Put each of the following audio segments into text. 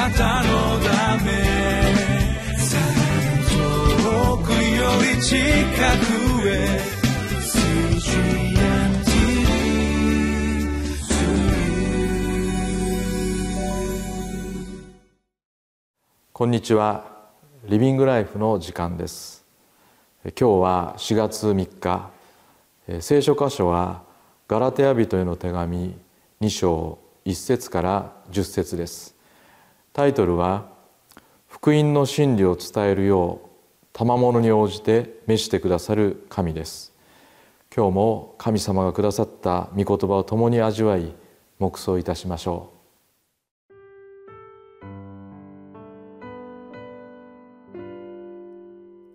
なたのため遠くより近くへこんにちは。リビングライフの時間です。今日は4月3日。聖書箇所はガラテヤ人への手紙2章1節から10節です。タイトルは福音の真理を伝えるよう賜物に応じて召してくださる神です。今日も神様がくださった御言葉を共に味わい黙想いたしましょう。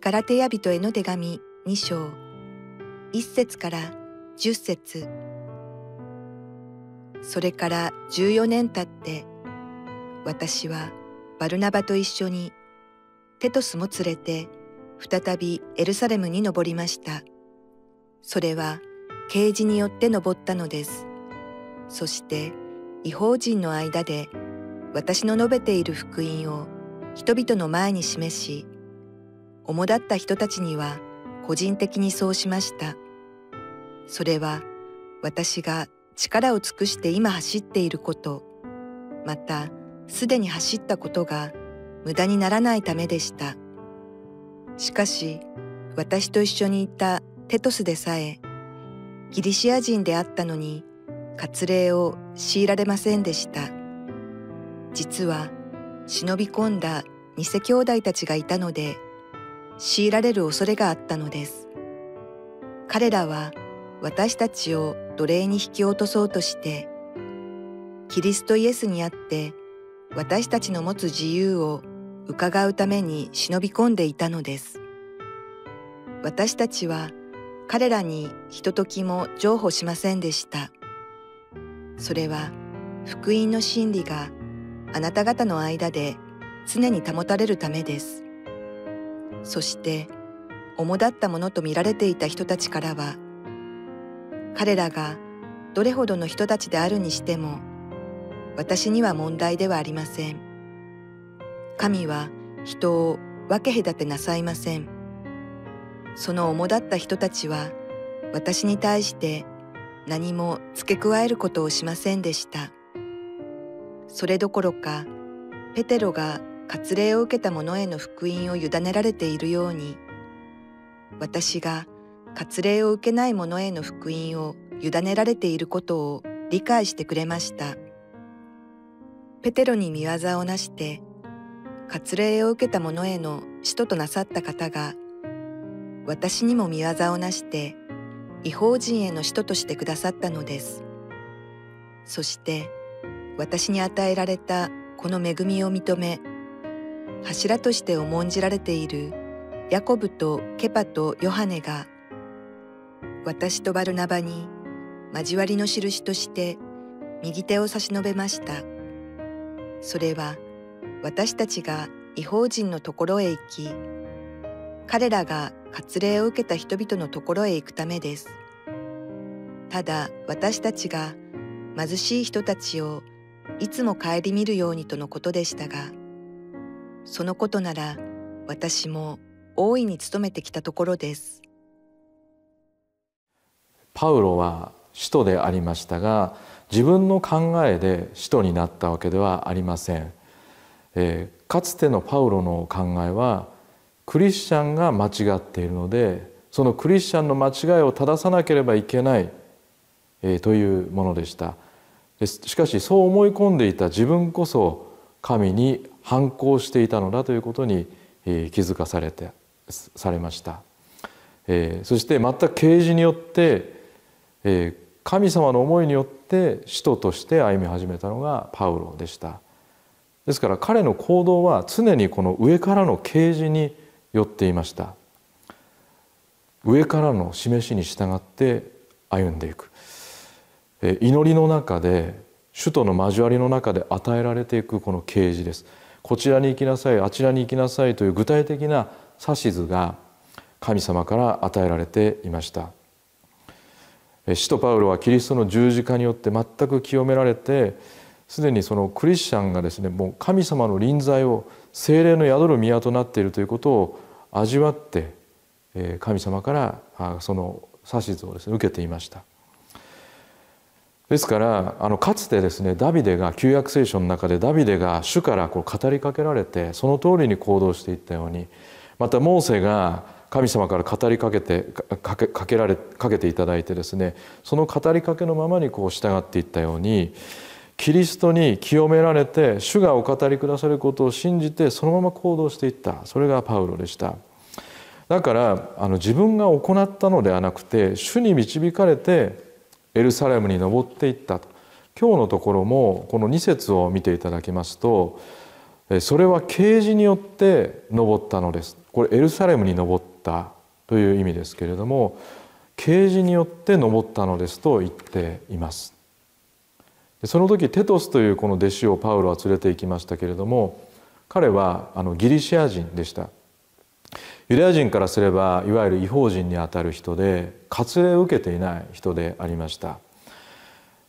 ガラテヤ人への手紙2章。1節から10節。それから14年経って私はバルナバと一緒にテトスも連れて再びエルサレムに登りました。それは啓示によって登ったのです。そして違法人の間で私の述べている福音を人々の前に示し、主だった人たちには個人的にそうしました。それは私が力を尽くして今走っていること、またすでに走ったことが無駄にならないためでした。しかし私と一緒にいたテトスでさえギリシア人であったのに割礼を強いられませんでした。実は忍び込んだ偽兄弟たちがいたので強いられる恐れがあったのです。彼らは私たちを奴隷に引き落とそうとして、キリストイエスにあって私たちの持つ自由を伺うために忍び込んでいたのです。私たちは彼らにひとときも譲歩しませんでした。それは福音の真理があなた方の間で常に保たれるためです。そして主だったものと見られていた人たちからは彼らがどれほどの人たちであるにしても私には問題ではありません。神は人を分け隔てなさいません。その主だった人たちは私に対して何も付け加えることをしませんでした。それどころかペテロが割礼を受けた者への福音を委ねられているように私が割礼を受けない者への福音を委ねられていることを理解してくれました。ペテロに見業をなして割礼を受けた者への使徒となさった方が私にも見業をなして違法人への使徒としてくださったのです。そして私に与えられたこの恵みを認め柱として重んじられているヤコブとケパとヨハネが私とバルナバに交わりの印として右手を差し伸べました。それは私たちが違法人のところへ行き彼らが割礼を受けた人々のところへ行くためですただ私たちが貧しい人たちをいつも顧みるようにとのことでしたがそのことなら私も大いに努めてきたところです。パウロは使徒でありましたが自分の考えで使徒になったわけではありません、えー、かつてのパウロの考えはクリスチャンが間違っているのでそのクリスチャンの間違いを正さなければいけない、えー、というものでした。しかしそう思い込んでいた自分こそ神に反抗していたのだということに気づかされてされました、えー、そして全く啓示によって、えー、神様の思いによって使徒として歩み始めたのがパウロでした。ですから彼の行動は常にこの上からの啓示によっていました。上からの示しに従って歩んでいく。祈りの中で首都の交わりの中で与えられていくこの啓示です。こちらに行きなさいあちらに行きなさいという具体的な指図が神様から与えられていました。使徒パウロはキリストの十字架によって全く清められてすでにそのクリスチャンがですねもう神様の臨在を精霊の宿る宮となっているということを味わって神様からその指図をですね受けていました。ですからあのかつてですねダビデが旧約聖書の中でダビデが主からこう語りかけられてその通りに行動していったようにまたモーセが神様から語りかけてかけかけられかけていただいてですねその語りかけのままにこう従っていったようにキリストに清められて主がお語りくださることを信じてそのまま行動していった。それがパウロでした。だからあの自分が行ったのではなくて主に導かれてエルサレムに登っていったと。今日のところもこの2節を見ていただきますとそれは啓示によって登ったのです。これエルサレムに登ったという意味ですけれども啓示によって登ったのですと言っています。その時テトスというこの弟子をパウロは連れて行きましたけれども彼はあのギリシア人でした。ユダヤ人からすればいわゆる違法人にあたる人で割礼を受けていない人でありました。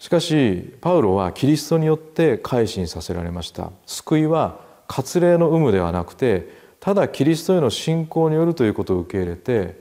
しかしパウロはキリストによって改心させられました。救いは割礼の有無ではなくてただキリストへの信仰によるということを受け入れて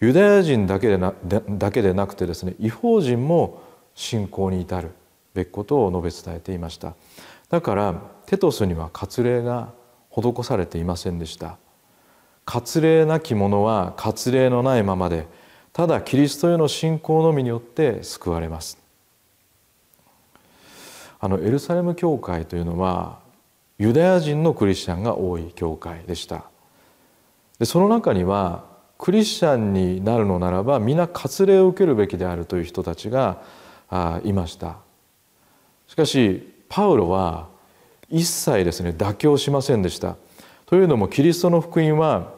ユダヤ人だけでなだけでなくてですね違法人も信仰に至るべきことを述べ伝えていました。だからテトスには割礼が施されていませんでした。割礼なき者は割礼のないままでただキリストへの信仰のみによって救われます。あのエルサレム教会というのはユダヤ人のクリスチャンが多い教会でした。でその中にはクリスチャンになるのならば皆割礼を受けるべきであるという人たちがいました。しかしパウロは一切ですね妥協しませんでした。というのもキリストの福音は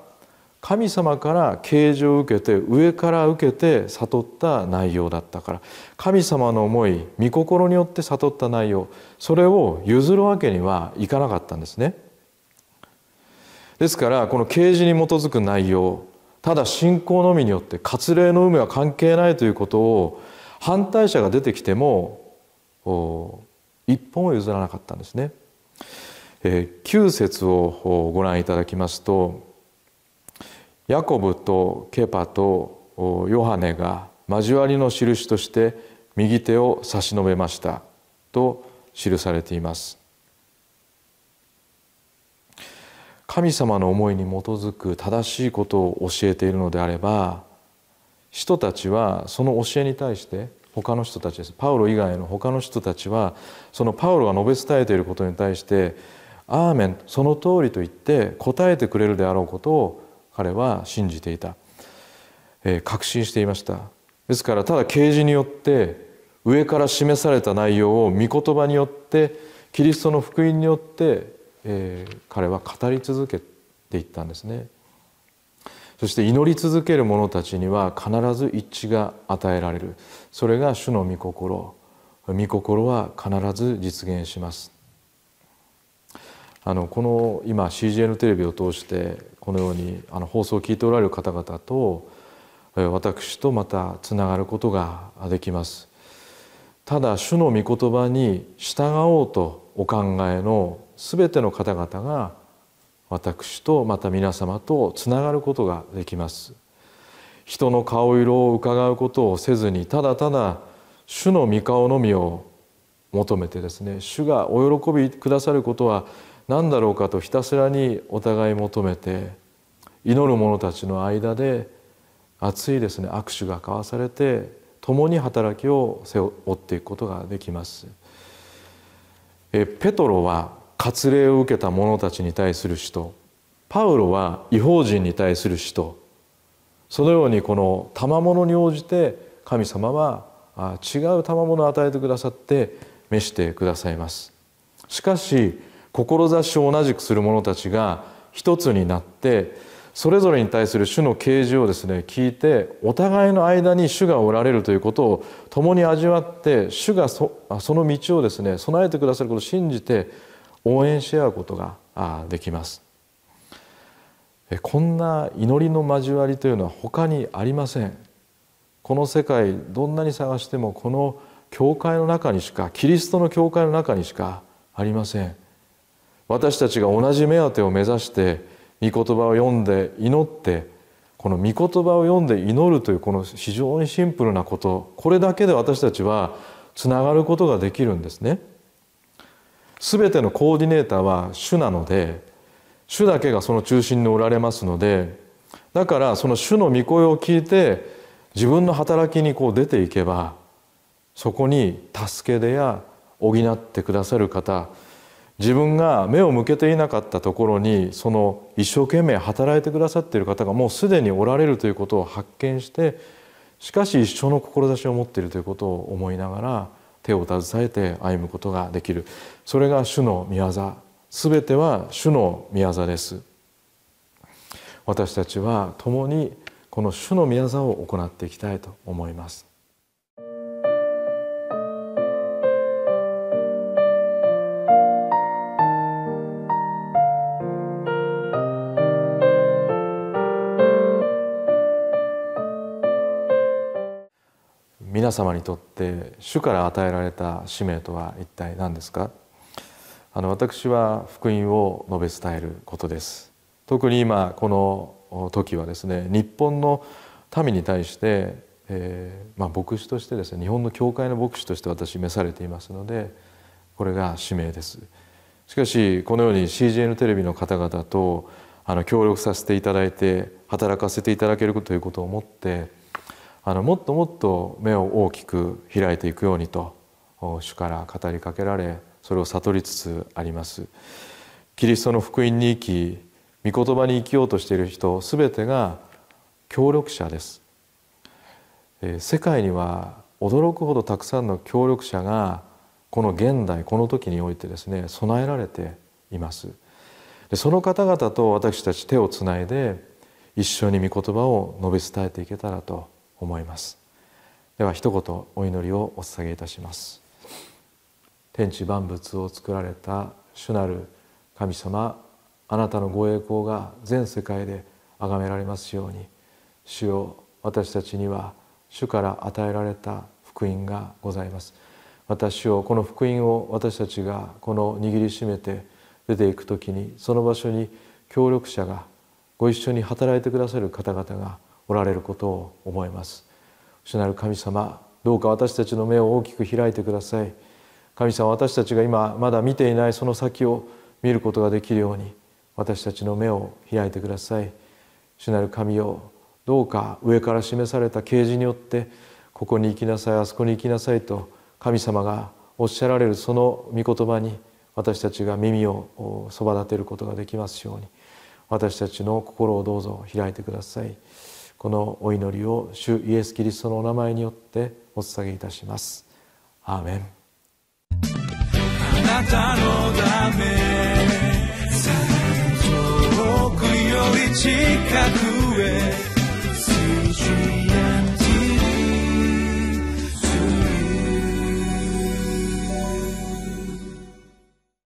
神様から啓示を受けて上から受けて悟った内容だったから神様の思い御心によって悟った内容それを譲るわけにはいかなかったんですね。ですからこの啓示に基づく内容ただ信仰のみによって割礼の有無は関係ないということを反対者が出てきても一本を譲らなかったんですね。え9節をご覧いただきますとヤコブとケパとヨハネが交わりの印として右手を差し伸べましたと記されています。神様の思いに基づく正しいことを教えているのであれば人たちはその教えに対して他の人たちです。パウロ以外の他の人たちはそのパウロが述べ伝えていることに対して「アーメンその通り」と言って答えてくれるであろうことを彼は信じていた、えー、確信していました。ですからただ啓示によって上から示された内容を御言葉によってキリストの福音によって、えー、彼は語り続けていったんですね。そして祈り続ける者たちには必ず一致が与えられる。それが主の御心。御心は必ず実現します。あのこの今 CGN テレビを通してこのようにあの放送を聞いておられる方々と私とまたつながることができます。ただ主の御言葉に従おうとお考えの全ての方々が私とまた皆様とつながることができます。人の顔色を伺うことをせずにただただ主の御顔のみを求めてですね主がお喜びくださることは何だろうかとひたすらにお互い求めて祈る者たちの間で熱いですね握手が交わされて共に働きを背負っていくことができます。えペトロは割礼を受けた者たちに対する使徒。パウロは違法人に対する使徒。そのようにこの賜物に応じて神様は違う賜物を与えてくださって召してくださいます。しかし志を同じくする者たちが一つになってそれぞれに対する主の啓示をですね聞いてお互いの間に主がおられるということを共に味わって主がその道をですね備えてくださることを信じて応援し合うことができます。こんな祈りの交わりというのは他にありません。この世界どんなに探してもこの教会の中にしかキリストの教会の中にしかありません。私たちが同じ目当てを目指して御言葉を読んで祈ってこの御言葉を読んで祈るというこの非常にシンプルなことこれだけで私たちはつながることができるんですね。すべてのコーディネーターは主なので主だけがその中心におられますのでだからその主の御声を聞いて自分の働きにこう出ていけばそこに助け出や補ってくださる方自分が目を向けていなかったところにその一生懸命働いてくださっている方がもうすでにおられるということを発見してしかし一緒の志を持っているということを思いながら手を携えて歩むことができる。それが主の御業全ては主の御業です。私たちは共にこの主の御業を行っていきたいと思います。皆様にとって主から与えられた使命とは一体何ですか？あの私は福音を述べ伝えることです。特に今この時はですね日本の民に対して、えー、まあ、牧師としてですね日本の教会の牧師として私召されていますのでこれが使命です。しかしこのように CGN テレビの方々とあの協力させていただいて働かせていただけるということを思ってあのもっともっと目を大きく開いていくようにと主から語りかけられそれを悟りつつあります。キリストの福音に生き御言葉に生きようとしている人すべてが協力者です。え世界には驚くほどたくさんの協力者がこの現代この時においてですね備えられています。でその方々と私たち手をつないで一緒に御言葉を述べ伝えていけたらと思います。では一言お祈りをお捧げいたします。天地万物を作られた主なる神様あなたのご栄光が全世界で崇められますように主よ私たちには主から与えられた福音がございます。私をこの福音を私たちがこの握りしめて出ていく時にその場所に協力者がご一緒に働いてくださる方々がおられることを思います。主なる神様どうか私たちの目を大きく開いてください。神様私たちが今まだ見ていないその先を見ることができるように私たちの目を開いてください。主なる神よどうか上から示された啓示によってここに行きなさいあそこに行きなさいと神様がおっしゃられるその御言葉に私たちが耳をそば立てることができますように私たちの心をどうぞ開いてください。このお祈りを主イエス・キリストのお名前によってお捧げいたします。アーメン。あなたのため遠くより近くへ